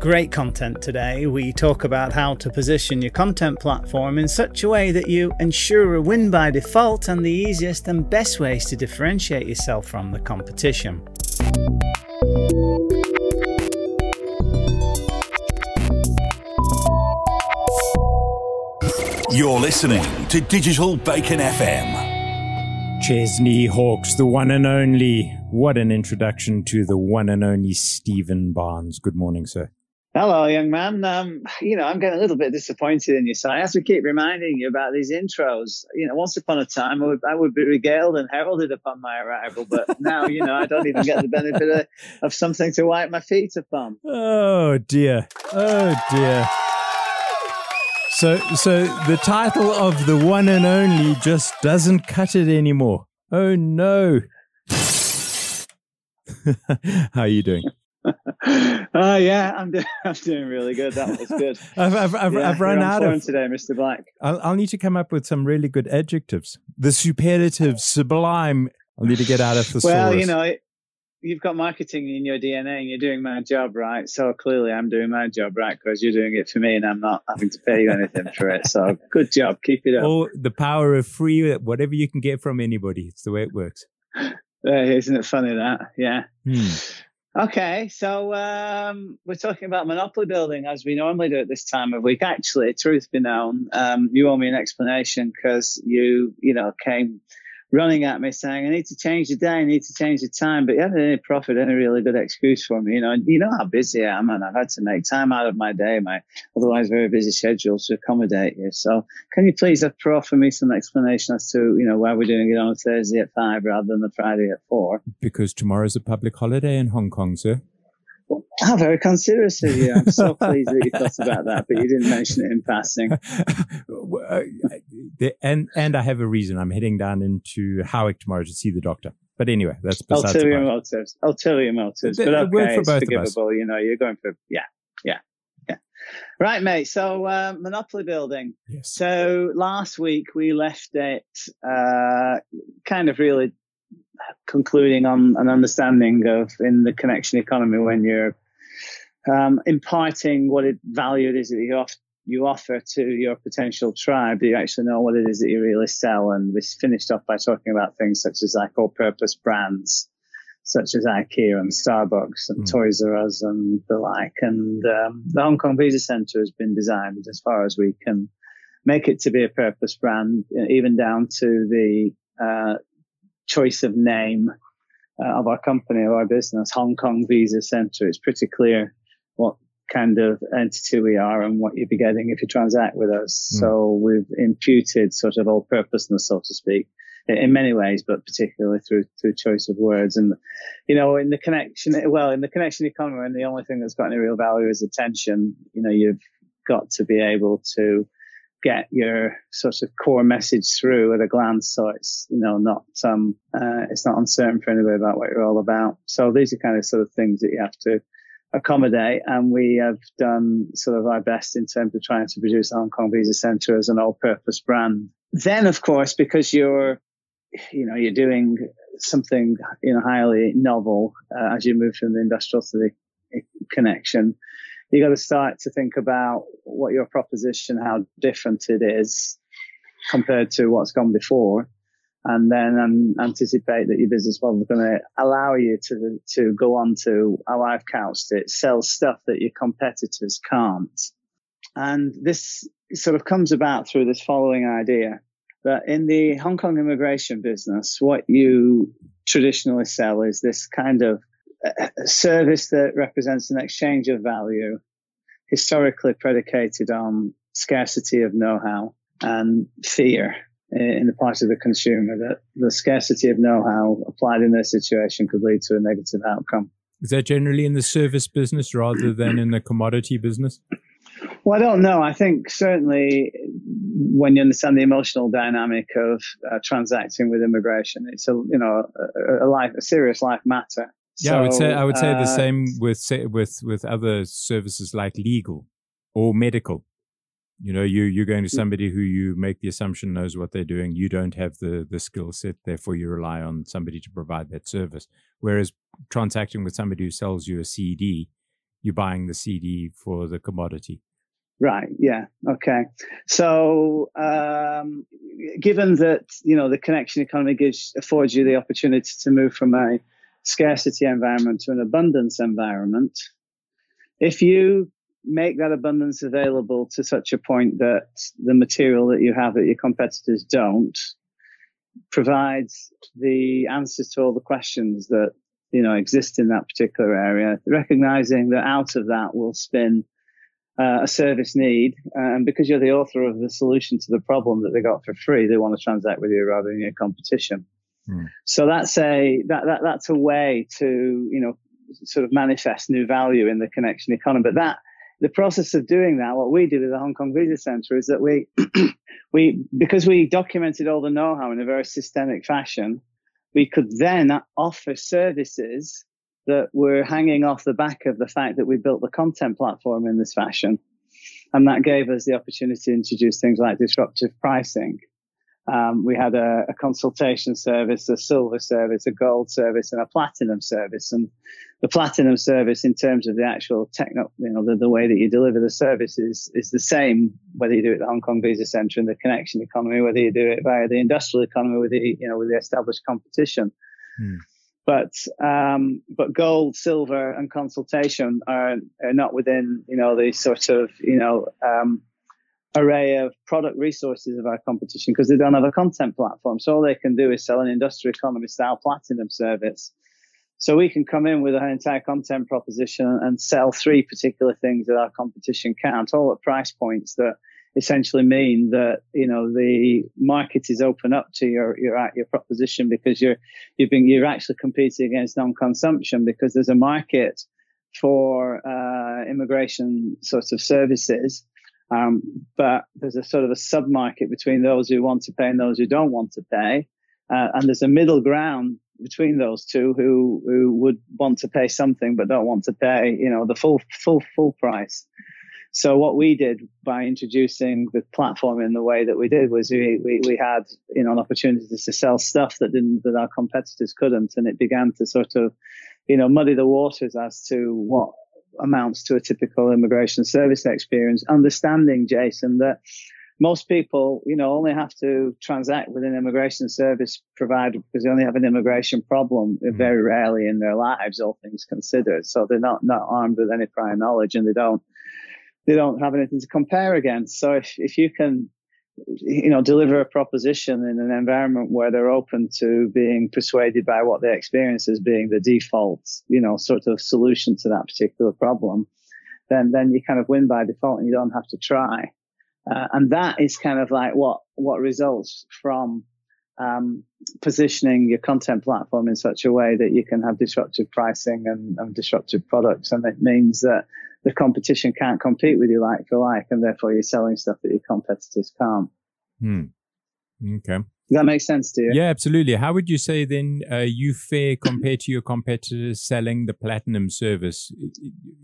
Great content today. We talk about how to position your content platform in such a way that you ensure a win by default and the easiest and best ways to differentiate yourself from the competition. You're listening to Digital Bacon FM. Chesney Hawkes, the one and only. What an introduction to the one and only Stephen Barnes. Good morning, sir. Hello, young man. Um, you know, I'm getting a little bit disappointed in you. So I have to keep reminding you about these intros. You know, once upon a time, I would, I would be regaled and heralded upon my arrival, but now, you know, I don't even get the benefit of, of something to wipe my feet upon. Oh dear. Oh dear. So, so the title of the one and only just doesn't cut it anymore. Oh no. How are you doing? Oh yeah, I'm doing, I'm doing really good. That was good. I've, I've, I've, Yeah, I've run out of. today, Mr. Black. I'll, I'll need to come up with some really good adjectives. The superlative, sublime. I'll need to get out of the Well, you know, you've got marketing in your DNA, and you're doing my job right. So clearly, I'm doing my job right because you're doing it for me, and I'm not having to pay you anything for it. So good job, keep it up. Or the power of free, whatever you can get from anybody. It's the way it works. Uh, isn't it funny that? Yeah. Hmm. Okay, so um, we're talking about monopoly building as we normally do at this time of week. Actually, truth be known, um, you owe me an explanation because you, you know, came running at me saying, "I need to change the day, I need to change the time," but you haven't any profit, any really good excuse for me. You know, you know how busy I am, and I've had to make time out of my day, my otherwise very busy schedule to accommodate you. So, can you please offer me some explanation as to, you know, why we're doing it on Thursday at five rather than the Friday at four? Because tomorrow's a public holiday in Hong Kong, sir. How very considerate of you. I'm so pleased that you thought about that, but you didn't mention it in passing. Uh, and and I have a reason. I'm heading down into Howick tomorrow to see the doctor. But anyway, that's besides the Ulterior motives. Ulterior motives. They- But okay, for it's both of us. forgivable. You know, you're going for, yeah, yeah, yeah. Right, mate. So, uh, monopoly building. Yes. So last week we left it uh, kind of really concluding on an understanding of in the connection economy when you're um, imparting what it value it is that you, off, you offer to your potential tribe, that you actually know what it is that you really sell. And we finished off by talking about things such as like all-purpose brands, such as IKEA and Starbucks and Mm. Toys R Us and the like. And um, the Hong Kong Visa Centre has been designed as far as we can make it to be a purpose brand, even down to the uh, choice of name uh, of our company or our business, Hong Kong Visa Centre. It's pretty clear what kind of entity we are and what you'd be getting if you transact with us. Mm. So we've imputed sort of all purposeness, so to speak, in, many ways, but particularly through through choice of words. And you know, in the connection, well, in the connection economy, and the only thing that's got any real value is attention. You know, you've got to be able to get your sort of core message through at a glance. So it's, you know, not, um, uh, it's not uncertain for anybody about what you're all about. So these are kind of sort of things that you have to accommodate. And we have done sort of our best in terms of trying to produce Hong Kong Visa Centre as an all purpose brand. Then, of course, because you're, you know, you're doing something, you know, highly novel, uh, as you move from the industrial to the connection, you got to start to think about what your proposition, how different it is compared to what's gone before. And then um, anticipate that your business model is going to allow you to, to go on to how I've couched it, sell stuff that your competitors can't. And this sort of comes about through this following idea that in the Hong Kong immigration business, what you traditionally sell is this kind of service that represents an exchange of value, historically predicated on scarcity of know-how and fear in the part of the consumer that the scarcity of know-how applied in their situation could lead to a negative outcome. Is that generally in the service business rather than in the commodity business? Well, I don't know. I think certainly when you understand the emotional dynamic of uh, transacting with immigration, it's a you know a, a life a serious life matter. Yeah, I would say I would say the uh, same with with with other services like legal or medical. You know, you you're going to somebody who you make the assumption knows what they're doing. You don't have the the skill set, therefore you rely on somebody to provide that service. Whereas transacting with somebody who sells you a CD, you're buying the CD for the commodity. Right. Yeah. Okay. So, um, given that you know the connection economy gives affords you the opportunity to move from a scarcity environment to an abundance environment, if you make that abundance available to such a point that the material that you have that your competitors don't provides the answers to all the questions that you know exist in that particular area recognizing that out of that will spin uh, a service need. And because you're the author of the solution to the problem that they got for free they want to transact with you rather than your competition. Hmm. so that's a that, that that's a way to you know sort of manifest new value in the connection economy. But that the process of doing that, what we did at the Hong Kong Visa Center is that we, we, because we documented all the know-how in a very systemic fashion, we could then offer services that were hanging off the back of the fact that we built the content platform in this fashion. And that gave us the opportunity to introduce things like disruptive pricing. Um, we had a, a, consultation service, a silver service, a gold service, and a platinum service. And the platinum service, in terms of the actual techno, you know, the, the way that you deliver the service is, is the same whether you do it at the Hong Kong Visa Centre in the connection economy, whether you do it via the industrial economy with the, you know, with the established competition. Hmm. But um, but gold, silver, and consultation are, are not within you know the sort of you know um, array of product resources of our competition because they don't have a content platform. So all they can do is sell an industrial economy style platinum service. So we can come in with an entire content proposition and sell three particular things that our competition can't, all at price points that essentially mean that you know the market is open up to your your your proposition because you're you've been you're actually competing against non-consumption because there's a market for uh, immigration sorts of services um, but there's a sort of a sub market between those who want to pay and those who don't want to pay. Uh, and there's a middle ground between those two who, who would want to pay something but don't want to pay, you know, the full, full, full price. So what we did by introducing the platform in the way that we did was we, we, we had, you know, an opportunity to sell stuff that didn't, that our competitors couldn't. And it began to sort of, you know, muddy the waters as to what amounts to a typical immigration service experience. Understanding, Jason, that most people, you know, only have to transact with an immigration service provider because they only have an immigration problem mm-hmm. very rarely in their lives, all things considered. So they're not, not armed with any prior knowledge and they don't, they don't have anything to compare against. So if, if you can you know, deliver a proposition in an environment where they're open to being persuaded by what they experience as being the default, you know, sort of solution to that particular problem, then then you kind of win by default and you don't have to try. Uh, and that is kind of like what what results from um, positioning your content platform in such a way that you can have disruptive pricing and, and disruptive products, and it means that the competition can't compete with you like for like, and therefore you're selling stuff that your competitors can't. Hmm. Okay. Does that make sense to you? Yeah, absolutely. How would you say then uh, you fare compared to your competitors selling the platinum service?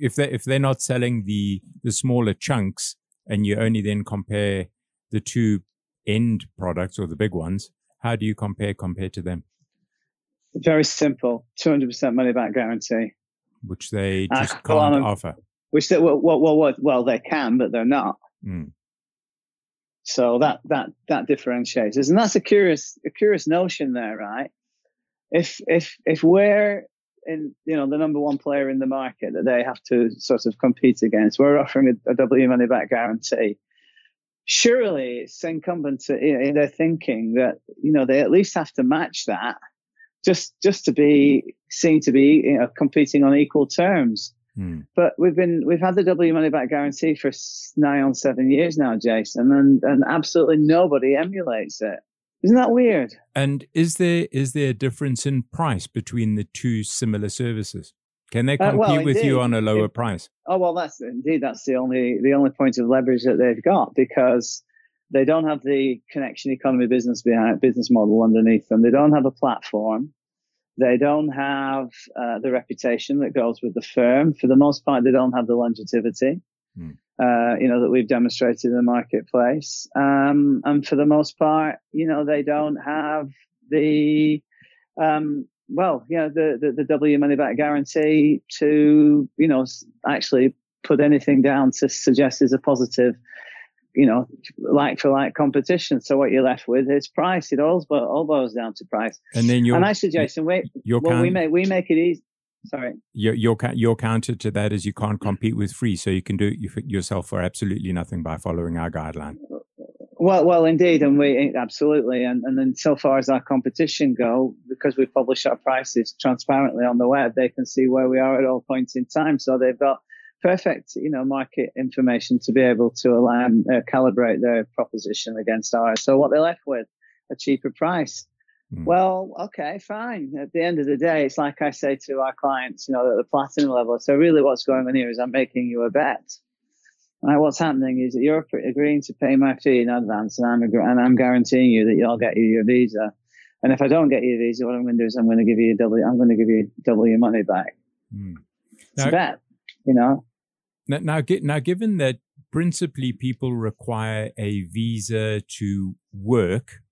If they if they're not selling the the smaller chunks, and you only then compare the two end products or the big ones, how do you compare compared to them? Very simple, two hundred percent money back guarantee, which they uh, just uh, can't well, offer. Which they, well, well, well, well, they can, but they're not. Mm. So that that that differentiates us, and that's a curious a curious notion there, right? If if if we're in you know the number one player in the market that they have to sort of compete against, we're offering a, a W money back guarantee. Surely it's incumbent to, in their thinking that you know they at least have to match that, just just to be seen to be you know, competing on equal terms. Hmm. But we've been we've had the W money back guarantee for nine on seven years now, Jason, and and absolutely nobody emulates it. Isn't that weird? And is there is there a difference in price between the two similar services? Can they compete uh, well, with you on a lower price? Oh well, that's indeed that's the only the only point of leverage that they've got because they don't have the connection economy business behind business model underneath them. They don't have a platform. They don't have uh, the reputation that goes with the firm. For the most part, they don't have the longevity, mm. uh, you know, that we've demonstrated in the marketplace. Um, and for the most part, you know, they don't have the, um, well, yeah, the, the, the W money back guarantee to, you know, actually put anything down to suggest is a positive, you know, like for like competition. So what you're left with is price. It all, all boils down to price. And then your, and I suggest, and wait, well, we make, we make it easy. Sorry. Your, your, your counter to that is you can't mm. compete with free. So you can do it yourself for absolutely nothing by following our guideline. Well, well, indeed, and we eh, absolutely, and and then so far as our competition go, because we publish our prices transparently on the web, they can see where we are at all points in time. So they've got perfect, you know, market information to be able to align, uh, calibrate their proposition against ours. So what they're left with, a cheaper price. Mm. Well, okay, fine. At the end of the day, it's like I say to our clients, you know, at the platinum level. So really, what's going on here is I'm making you a bet Right, what's happening is that you're agreeing to pay my fee in advance, and I'm and I'm guaranteeing you that I'll get you your visa. And if I don't get you a visa, what I'm going to do is I'm going to give you double. I'm going to give you double your money back. Mm. It's now, a bet, you know. Now, now, now, given that principally people require a visa to work,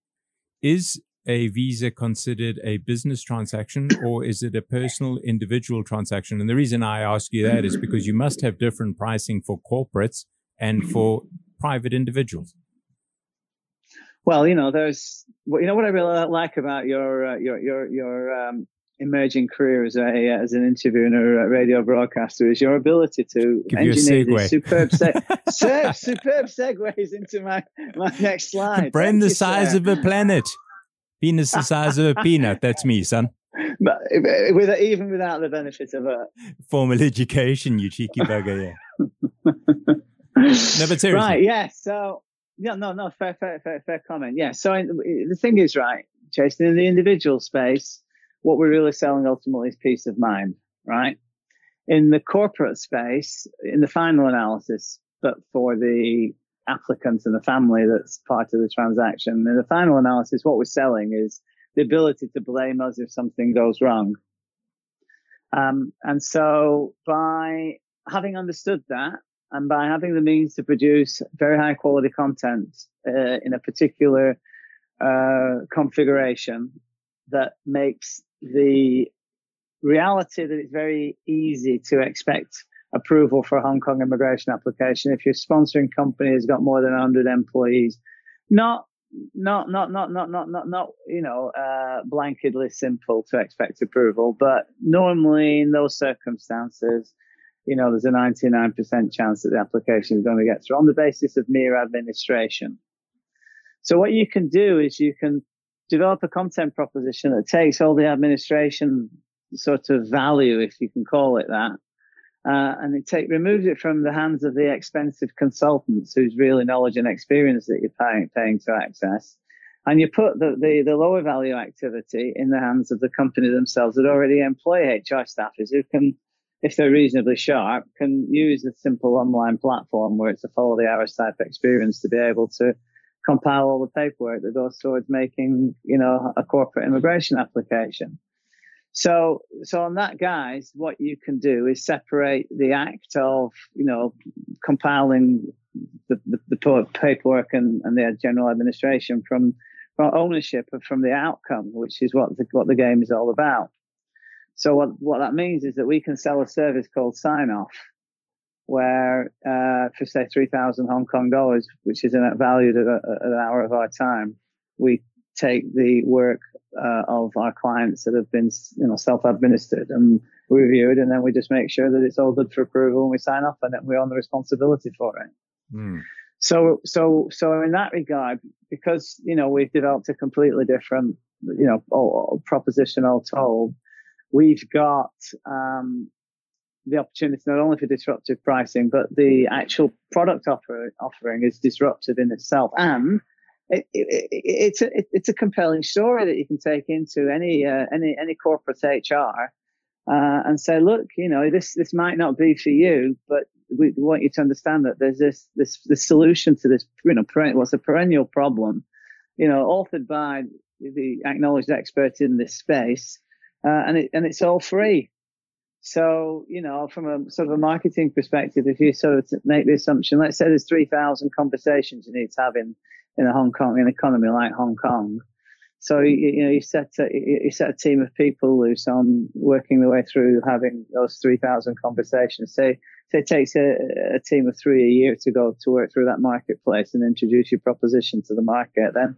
is a visa considered a business transaction or is it a personal individual transaction? And the reason I ask you that is because you must have different pricing for corporates and for private individuals. Well, you know, there's, you know, what I really like about your, uh, your, your, your, um, emerging career as a as an interviewer and a radio broadcaster is your ability to Give engineer these superb se- superb segues into my my next slide. Brain the size of a planet. Penis the size of a peanut. That's me, son. But eh, with, even without the benefit of a formal education, you cheeky bugger, yeah. no, but seriously. Right, yeah. So, yeah, no, no, fair, fair, fair, fair comment. Yeah. So in, the thing is, right, Jason, in the individual space, what we're really selling ultimately is peace of mind, right? In the corporate space, in the final analysis, but for the applicant and the family that's part of the transaction. In the final analysis, what we're selling is the ability to blame us if something goes wrong. Um, and so by having understood that and by having the means to produce very high quality content uh, in a particular uh, configuration that makes the reality that it's very easy to expect approval for a Hong Kong immigration application if your sponsoring company has got more than 100 employees. Not, not, not, not, not, not, not, not, you know, uh, blanketly simple to expect approval, but normally in those circumstances, you know, there's a 99% chance that the application is going to get through on the basis of mere administration. So what you can do is you can develop a content proposition that takes all the administration sort of value, if you can call it that, uh, and it take, removes it from the hands of the expensive consultants whose really knowledge and experience that you're paying, paying to access. And you put the, the, the, lower value activity in the hands of the company themselves that already employ HR staffers who can, if they're reasonably sharp, can use a simple online platform where it's a follow the hours type experience to be able to compile all the paperwork that goes towards making, you know, a corporate immigration application. So, so on that, guys, what you can do is separate the act of, you know, compiling the, the, the paperwork and, and the general administration from, from ownership of from the outcome, which is what the, what the game is all about. So what, what that means is that we can sell a service called sign off where, uh, for say 3000 Hong Kong dollars, which is valued at, at an hour of our time, we take the work uh, of our clients that have been, you know, self-administered and reviewed, and then we just make sure that it's all good for approval and we sign off, and then we own the responsibility for it. Mm. So, so, so in that regard, because you know we've developed a completely different, you know, all, proposition all told, we've got um, the opportunity not only for disruptive pricing, but the actual product offer, offering is disruptive in itself, and it, it, it's a it's a compelling story that you can take into any uh, any any corporate HR uh, and say, look, you know, this this might not be for you, but we want you to understand that there's this this the solution to this, you know, what's a perennial problem, you know, authored by the acknowledged expert in this space, uh, and it and it's all free. So, you know, from a sort of a marketing perspective, if you sort of make the assumption, let's say there's 3,000 conversations you need to have in in a Hong Kong, an economy like Hong Kong, So you, know you set a, you set a team of people loose on working their way through having those three thousand conversations. Say say it takes a, a, team of three a year to go to work through that marketplace and introduce your proposition to the market. Then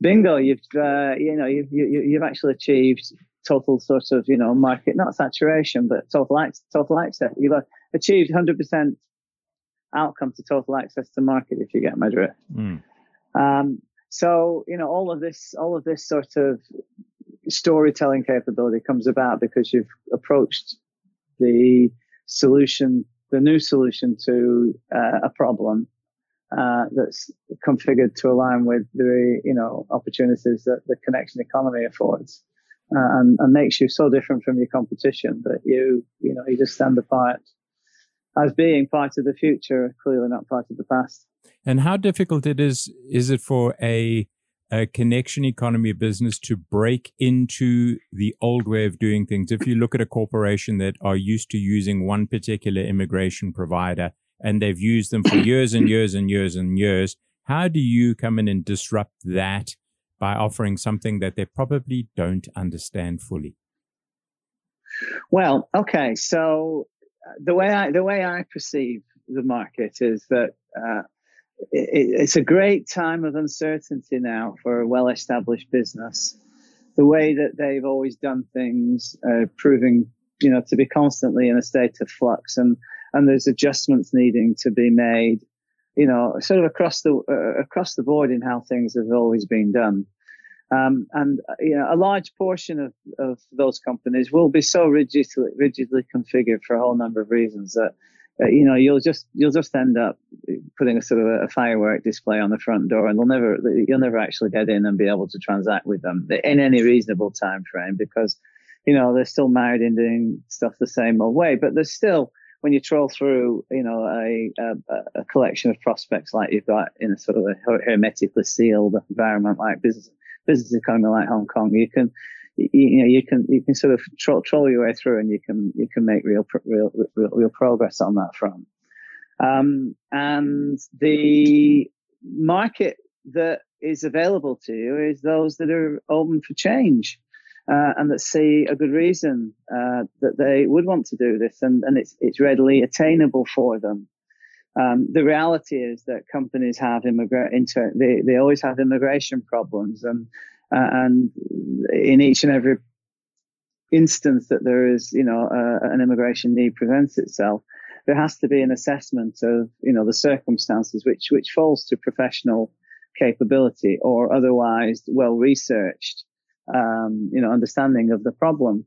bingo, you've uh, you know you've you, have you have actually achieved total sort of you know market not saturation but total access, total access. You've achieved hundred percent outcome to total access to market if you get my drift. Mm. Um, so, you know, all of this, all of this sort of storytelling capability comes about because you've approached the solution, the new solution to uh, a problem uh, that's configured to align with the, you know, opportunities that the connection economy affords. Uh, and, and makes you so different from your competition that you, you know, you just stand apart as being part of the future, clearly not part of the past. And how difficult it is is it for a a connection economy business to break into the old way of doing things. If you look at a corporation that are used to using one particular immigration provider and they've used them for years and years and years and years, how do you come in and disrupt that by offering something that they probably don't understand fully? Well, okay, so the way I the way I perceive the market is that uh, it, it's a great time of uncertainty now for a well-established business. The way that they've always done things, uh, proving you know to be constantly in a state of flux, and and there's adjustments needing to be made, you know, sort of across the uh, across the board in how things have always been done. Um, and you know, a large portion of, of those companies will be so rigidly, rigidly configured for a whole number of reasons that uh, you know you'll just you'll just end up putting a sort of a, a, firework display on the front door, and they'll never you'll never actually get in and be able to transact with them in any reasonable time frame because you know they're still married in doing stuff the same old way. But there's still when you troll through, you know, a, a, a collection of prospects like you've got in a sort of a hermetically sealed environment like business business economy like Hong Kong, you can, you, know, you can, you can sort of troll, troll your way through and you can, you can make real, real, real, real progress on that front. Um, and the market that is available to you is those that are open for change. Uh, and that see a good reason uh, that they would want to do this, and, and it's it's readily attainable for them. Um, the reality is that companies have immigrant inter- they, they always have immigration problems and uh, and in each and every instance that there is you know uh, an immigration need presents itself there has to be an assessment of you know the circumstances which which falls to professional capability or otherwise well researched um, you know understanding of the problem.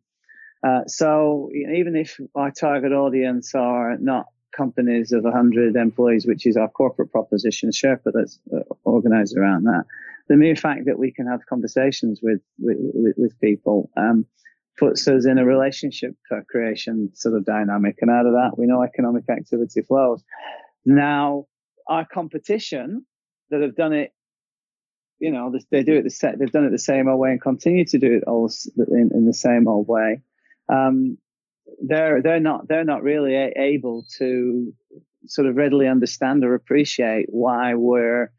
Uh, so even if our target audience are not companies of 100 employees, which is our corporate proposition, Sherpa that's uh, organized around that. The mere fact that we can have conversations with, with, with people, um, puts us in a relationship creation sort of dynamic. And out of that, we know economic activity flows. Now, our competition that have done it, you know, they do it the same, they've done it the same old way and continue to do it all in, in the same old way. Um, they're they're not they're not really able to sort of readily understand or appreciate why we're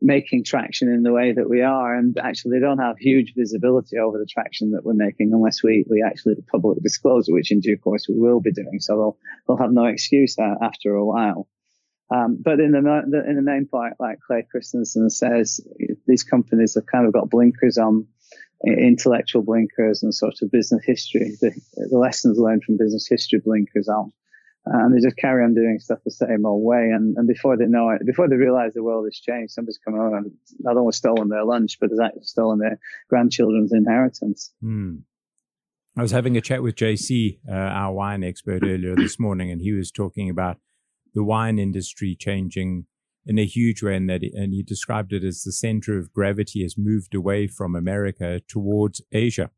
making traction in the way that we are and actually they don't have huge visibility over the traction that we're making unless we, we actually publicly disclose it, which in due course we will be doing. So they'll, they'll have no excuse after a while. Um, but in the, in the main part, like Clay Christensen says, these companies have kind of got blinkers on intellectual blinkers and sort of business history, the, the lessons learned from business history blinkers on. And they just carry on doing stuff the same old way. And, and before they know it, before they realize the world has changed, somebody's come along and not only stolen their lunch, but has actually stolen their grandchildren's inheritance. Hmm. I was having a chat with JC, uh, our wine expert, earlier this morning, and he was talking about the wine industry changing in a huge way, and that and he described it as the center of gravity has moved away from America towards Asia,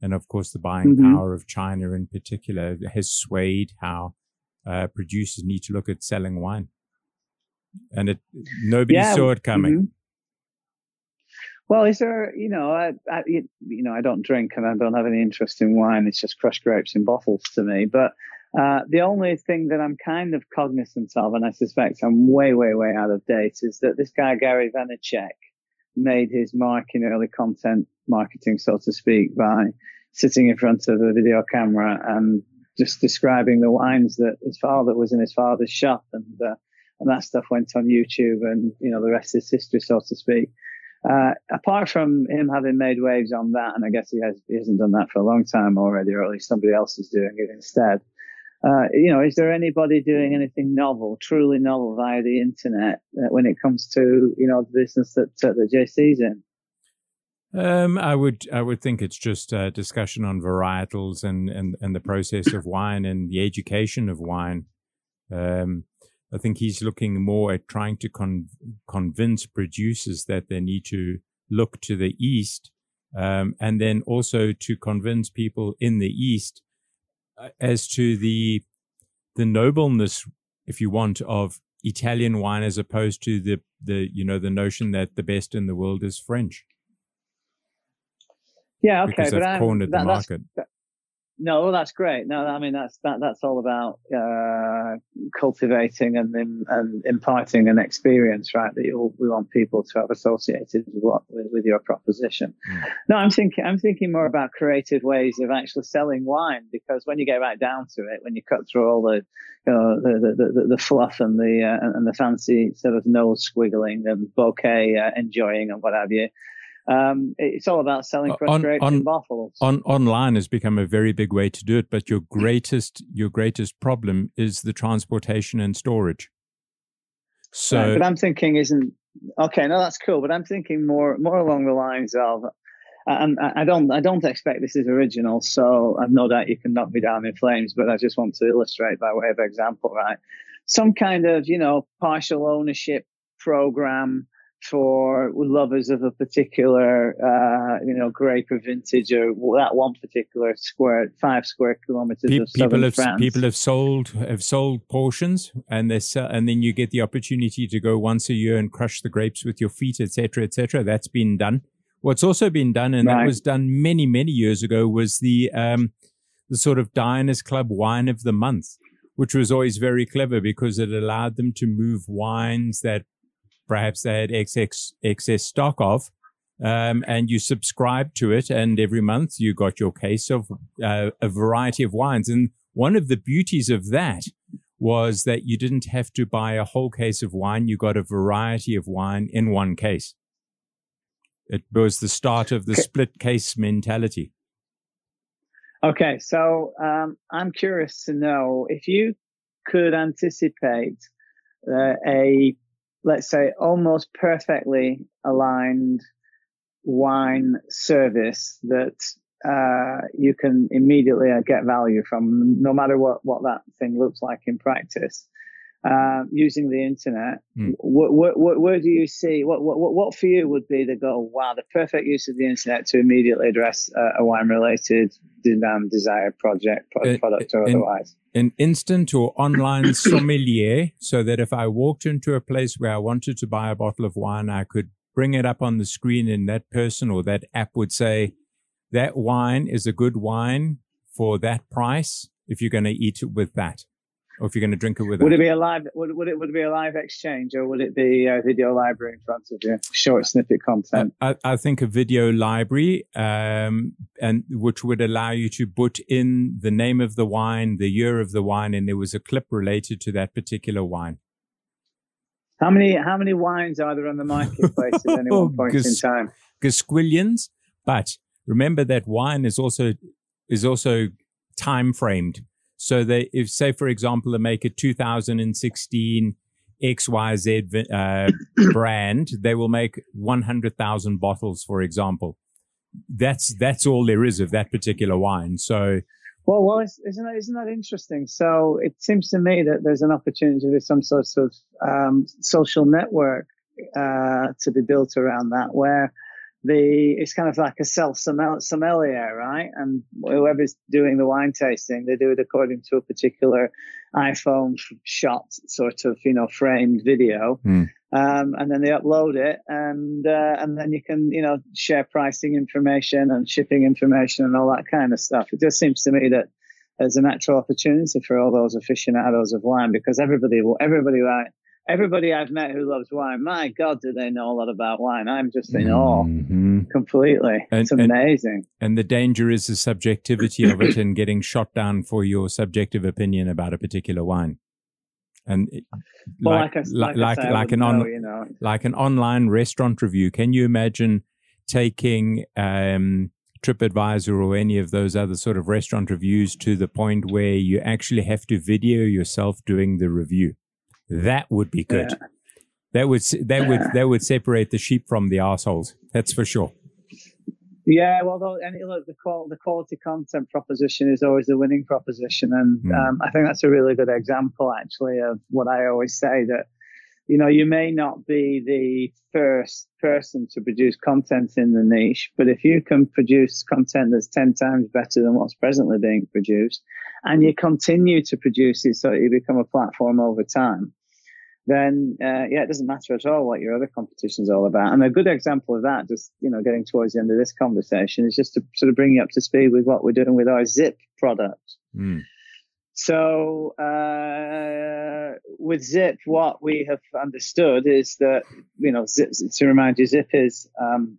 and of course the buying mm-hmm. power of China in particular has swayed how uh, producers need to look at selling wine, and it nobody yeah, saw it coming. Mm-hmm. Well, is there, you know, I, I, you know, I don't drink and I don't have any interest in wine. It's just crushed grapes in bottles to me. But uh, the only thing that I'm kind of cognizant of, and I suspect I'm way, way, way out of date, is that this guy Gary Vaynerchuk, made his mark in early content marketing, so to speak, by sitting in front of a video camera and just describing the wines that his father was in his father's shop, and uh, and that stuff went on YouTube, and you know the rest is history, so to speak. Uh, apart from him having made waves on that, and I guess he has he hasn't done that for a long time already, or at least somebody else is doing it instead. Uh, you know, is there anybody doing anything novel, truly novel via the internet uh, when it comes to you know the business that uh, that JC's in? Um, I would I would think it's just a discussion on varietals and and and the process of wine and the education of wine. Um, I think he's looking more at trying to con- convince producers that they need to look to the east, um, and then also to convince people in the east as to the the nobleness, if you want, of Italian wine as opposed to the the you know the notion that the best in the world is French. Yeah, okay, because but they've cornered the that- that's- market. that- no, well, that's great. No, I mean that's that that's all about uh, cultivating and and imparting an experience, right? That you we want people to have associated with what with, your proposition. Mm. No, I'm thinking I'm thinking more about creative ways of actually selling wine because when you get right down to it, when you cut through all the you know the the, the, the fluff and the uh, and the fancy sort of nose squiggling and bouquet uh, enjoying and what have you. Um, it's all about selling Uh, fresh on- on- bottles. on online has become a very big way to do it but your greatest your greatest problem is the transportation and storage so Right, but I'm thinking isn't okay. No, that's cool. But I'm thinking more more along the lines of, and I I don't I don't expect this is original. So I've no doubt you can knock me down in flames. But I just want to illustrate by way of example, right? Some kind of you know partial ownership program for lovers of a particular uh, you know grape or vintage or that one particular square five square kilometers pe- of people have France. people have sold have sold portions and they sell, and then you get the opportunity to go once a year and crush the grapes with your feet etc etc that's been done. What's also been done and that was done many many years ago was the um the sort of diners club wine of the month which was always very clever because it allowed them to move wines that perhaps they had excess excess stock of um, and you subscribed to it, and every month you got your case of uh, a variety of wines. And one of the beauties of that was that you didn't have to buy a whole case of wine; you got a variety of wine in one case. It was the start of the Okay. split case mentality. Okay, so um, I'm curious to know if you could anticipate uh, a, let's say, almost perfectly aligned wine service that uh, you can immediately uh, get value from, no matter what, what that thing looks like in practice. Uh, using the internet, wh- where do you see what, what what- for you would be the goal? Wow, the perfect use of the internet to immediately address uh, a wine-related demand, desire, project, pro- product, or otherwise. an instant or online sommelier so that if I walked into a place where I wanted to buy a bottle of wine, I could bring it up on the screen and that person or that app would say, that wine is a good wine for that price if you're going to eat it with that or if you're going to drink it with it, Would it be a live? Would, would it would it be a live exchange, or would it be a video library in front of you, short snippet content? I, I think a video library, um, and which would allow you to put in the name of the wine, the year of the wine, and there was a clip related to that particular wine. How many how many wines are there on the marketplace at any one point in time? Gasquillions, but remember that wine is also is also time framed. So they, if say for example, they make a 2016 XYZ uh, brand, they will make 100,000 bottles, for example. That's that's all there is of that particular wine. So Well, well, isn't that, isn't that interesting? So it seems to me that there's an opportunity with some sort of um, social network uh, to be built around that, where the it's kind of like a self sommelier, right? And whoever's doing the wine tasting, they do it according to a particular iPhone shot, sort of you know framed video. Hmm. Um, and then they upload it, and uh, and then you can you know share pricing information and shipping information and all that kind of stuff. It just seems to me that there's a natural opportunity for all those aficionados of wine because everybody will everybody right everybody I've met who loves wine, my God, do they know a lot about wine? I'm just in awe mm-hmm. completely. And, it's amazing. And, and, the danger is the subjectivity of it and getting shot down for your subjective opinion about a particular wine. And well, like, like, like, like, say, like an on, you know. like an online restaurant review, can you imagine taking um, TripAdvisor or any of those other sort of restaurant reviews to the point where you actually have to video yourself doing the review? That would be good. Yeah. That would that would that would separate the sheep from the assholes. That's for sure. Yeah, well, though, and look, the, qual- the quality content proposition is always the winning proposition, and mm. um, I think that's a really good example, actually, of what I always say that you know you may not be the first person to produce content in the niche, but if you can produce content that's ten times better than what's presently being produced, and you continue to produce it so that you become a platform over time, then uh, yeah, it doesn't matter at all what your other competition is all about. And a good example of that, just you know, getting towards the end of this conversation, is just to sort of bring you up to speed with what we're doing with our Zip product. Mm. So uh, with Zip, what we have understood is that you know, Zip, to remind you, Zip is um,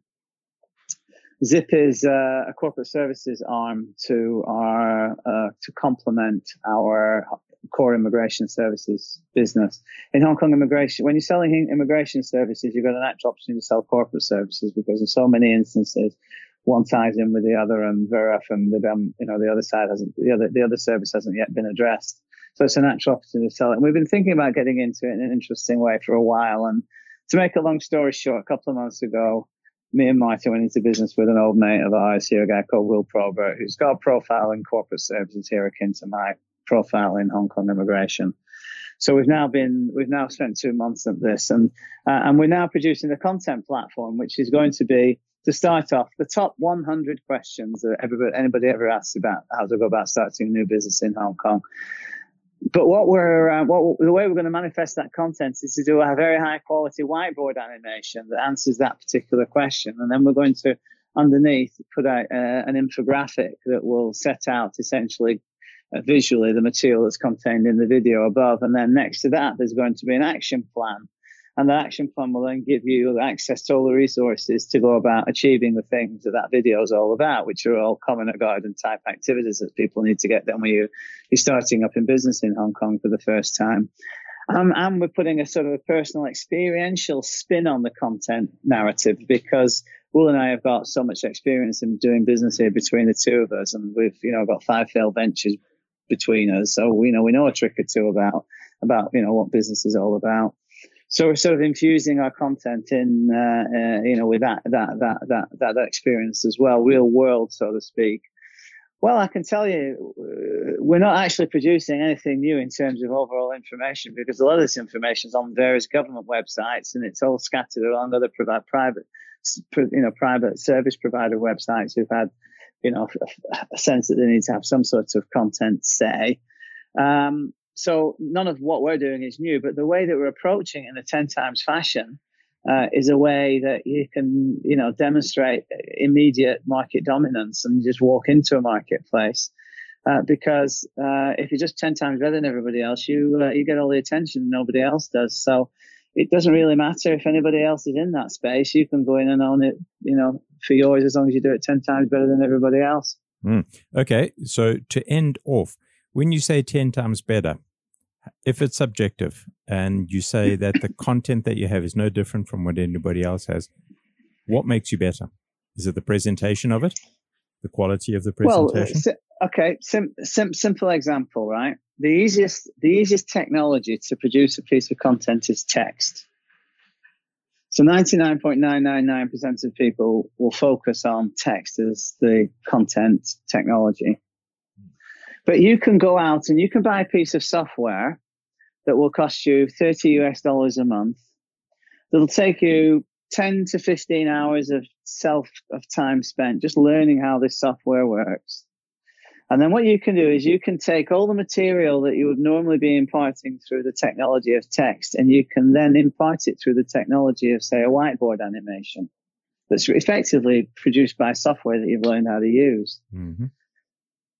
Zip is uh, a corporate services arm to our uh, to complement our core immigration services business. In Hong Kong immigration, when you're selling immigration services, you've got an actual opportunity to sell corporate services because in so many instances, one ties in with the other and very often the, um, you know, the other side hasn't, the other, the other service hasn't yet been addressed. So it's a natural opportunity to sell it. And we've been thinking about getting into it in an interesting way for a while. And to make a long story short, a couple of months ago, me and Martin went into business with an old mate of ours here, a guy called Will Probert, who's got a profile in corporate services here akin to my profile in Hong Kong immigration. So we've now been we've now spent two months at this, and uh, and we're now producing a content platform, which is going to be to start off the top 100 questions that everybody, anybody ever asks about how to go about starting a new business in Hong Kong. But what we're uh, what the way we're going to manifest that content is to do a very high quality whiteboard animation that answers that particular question, and then we're going to underneath put out uh, an infographic that will set out essentially visually the material that's contained in the video above. And then next to that, there's going to be an action plan. And the action plan will then give you access to all the resources to go about achieving the things that that video is all about, which are all common garden type activities that people need to get done when you, you're starting up in business in Hong Kong for the first time. Um, and we're putting a sort of a personal experiential spin on the content narrative because Will and I have got so much experience in doing business here between the two of us, and we've you know got five failed ventures between us. So, you know, we know a trick or two about, about, you know, what business is all about. So we're sort of infusing our content in, uh, uh, you know, with that, that, that, that, that, that experience as well, real world, so to speak. Well, I can tell you, uh, we're not actually producing anything new in terms of overall information because a lot of this information is on various government websites and it's all scattered along other private, private, you know, private service provider websites who've had you know, a, a, sense that they need to have some sort of content say. Um, so none of what we're doing is new, but the way that we're approaching in a 10 times fashion uh, is a way that you can, you know, demonstrate immediate market dominance and just walk into a marketplace. Uh, because uh, if you're just 10 times better than everybody else, you uh, you get all the attention nobody else does. So it doesn't really matter if anybody else is in that space. You can go in and own it, you know, for yours as long as you do it 10 times better than everybody else. Mm. Okay. So to end off, when you say 10 times better, if it's subjective and you say that the content that you have is no different from what anybody else has, what makes you better? Is it the presentation of it? The quality of the uh, presentation? Well, okay. Sim, sim, simple example, right? The easiest, the easiest technology to produce a piece of content is text. So 99.999% of people will focus on text as the content technology. But you can go out and you can buy a piece of software that will cost you 30 US dollars a month. That'll take you 10 to 15 hours of self of time spent just learning how this software works. And then what you can do is you can take all the material that you would normally be imparting through the technology of text and you can then impart it through the technology of, say, a whiteboard animation that's effectively produced by software that you've learned how to use. Mm-hmm.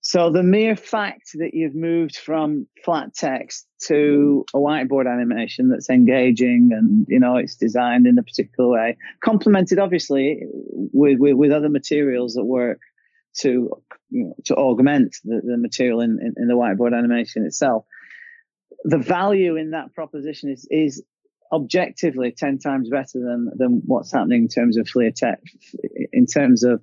So the mere fact that you've moved from flat text to a whiteboard animation that's engaging and you know it's designed in a particular way, complemented obviously with with, with other materials that work to you know, to augment the, the material in, in, in the whiteboard animation itself. The value in that proposition is is objectively 10 times better than than what's happening in terms of clear text in terms of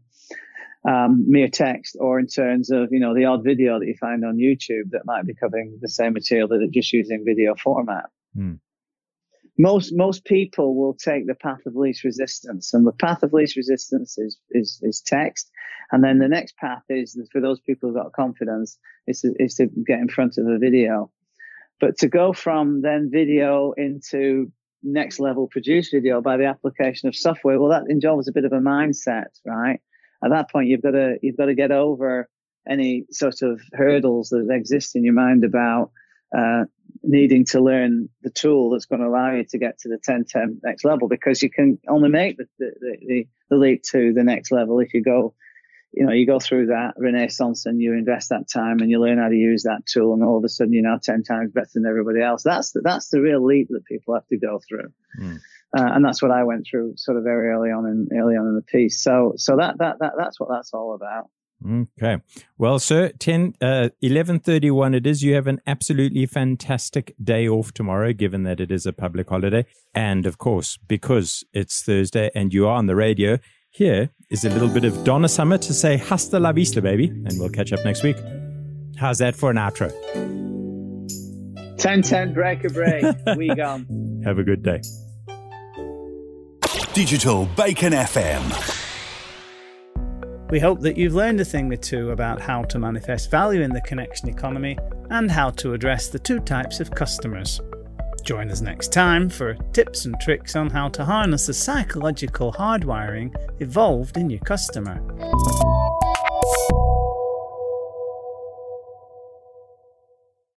um, mere text or in terms of you know the odd video that you find on YouTube that might be covering the same material that are just using video format. Mm. Most most people will take the path of least resistance, and the path of least resistance is is, is text, and then the next path is for those people who've got confidence is to, is to get in front of a video. But to go from then video into next level produce video by the application of software, well, that involves a bit of a mindset, right? At that point you've got to you've got to get over any sort of hurdles that exist in your mind about uh, needing to learn the tool that's going to allow you to get to the 10 10 next level because you can only make the, the, the, the leap to the next level if you go you know you go through that renaissance and you invest that time and you learn how to use that tool and all of a sudden you're now 10 times better than everybody else that's the, that's the real leap that people have to go through mm. Uh, and that's what I went through sort of very early on in early on in the piece. So so that that, that that's what that's all about. Okay. Well, sir, 10, uh, 11.31 it is. You have an absolutely fantastic day off tomorrow, given that it is a public holiday. And of course, because it's Thursday and you are on the radio, here is a little bit of Donna Summer to say hasta la vista, baby. And we'll catch up next week. How's that for an outro? 10-10 break a break. we gone. Have a good day. Digital Bacon FM. We hope that you've learned a thing or two about how to manifest value in the connection economy and how to address the two types of customers. Join us next time for tips and tricks on how to harness the psychological hardwiring evolved in your customer.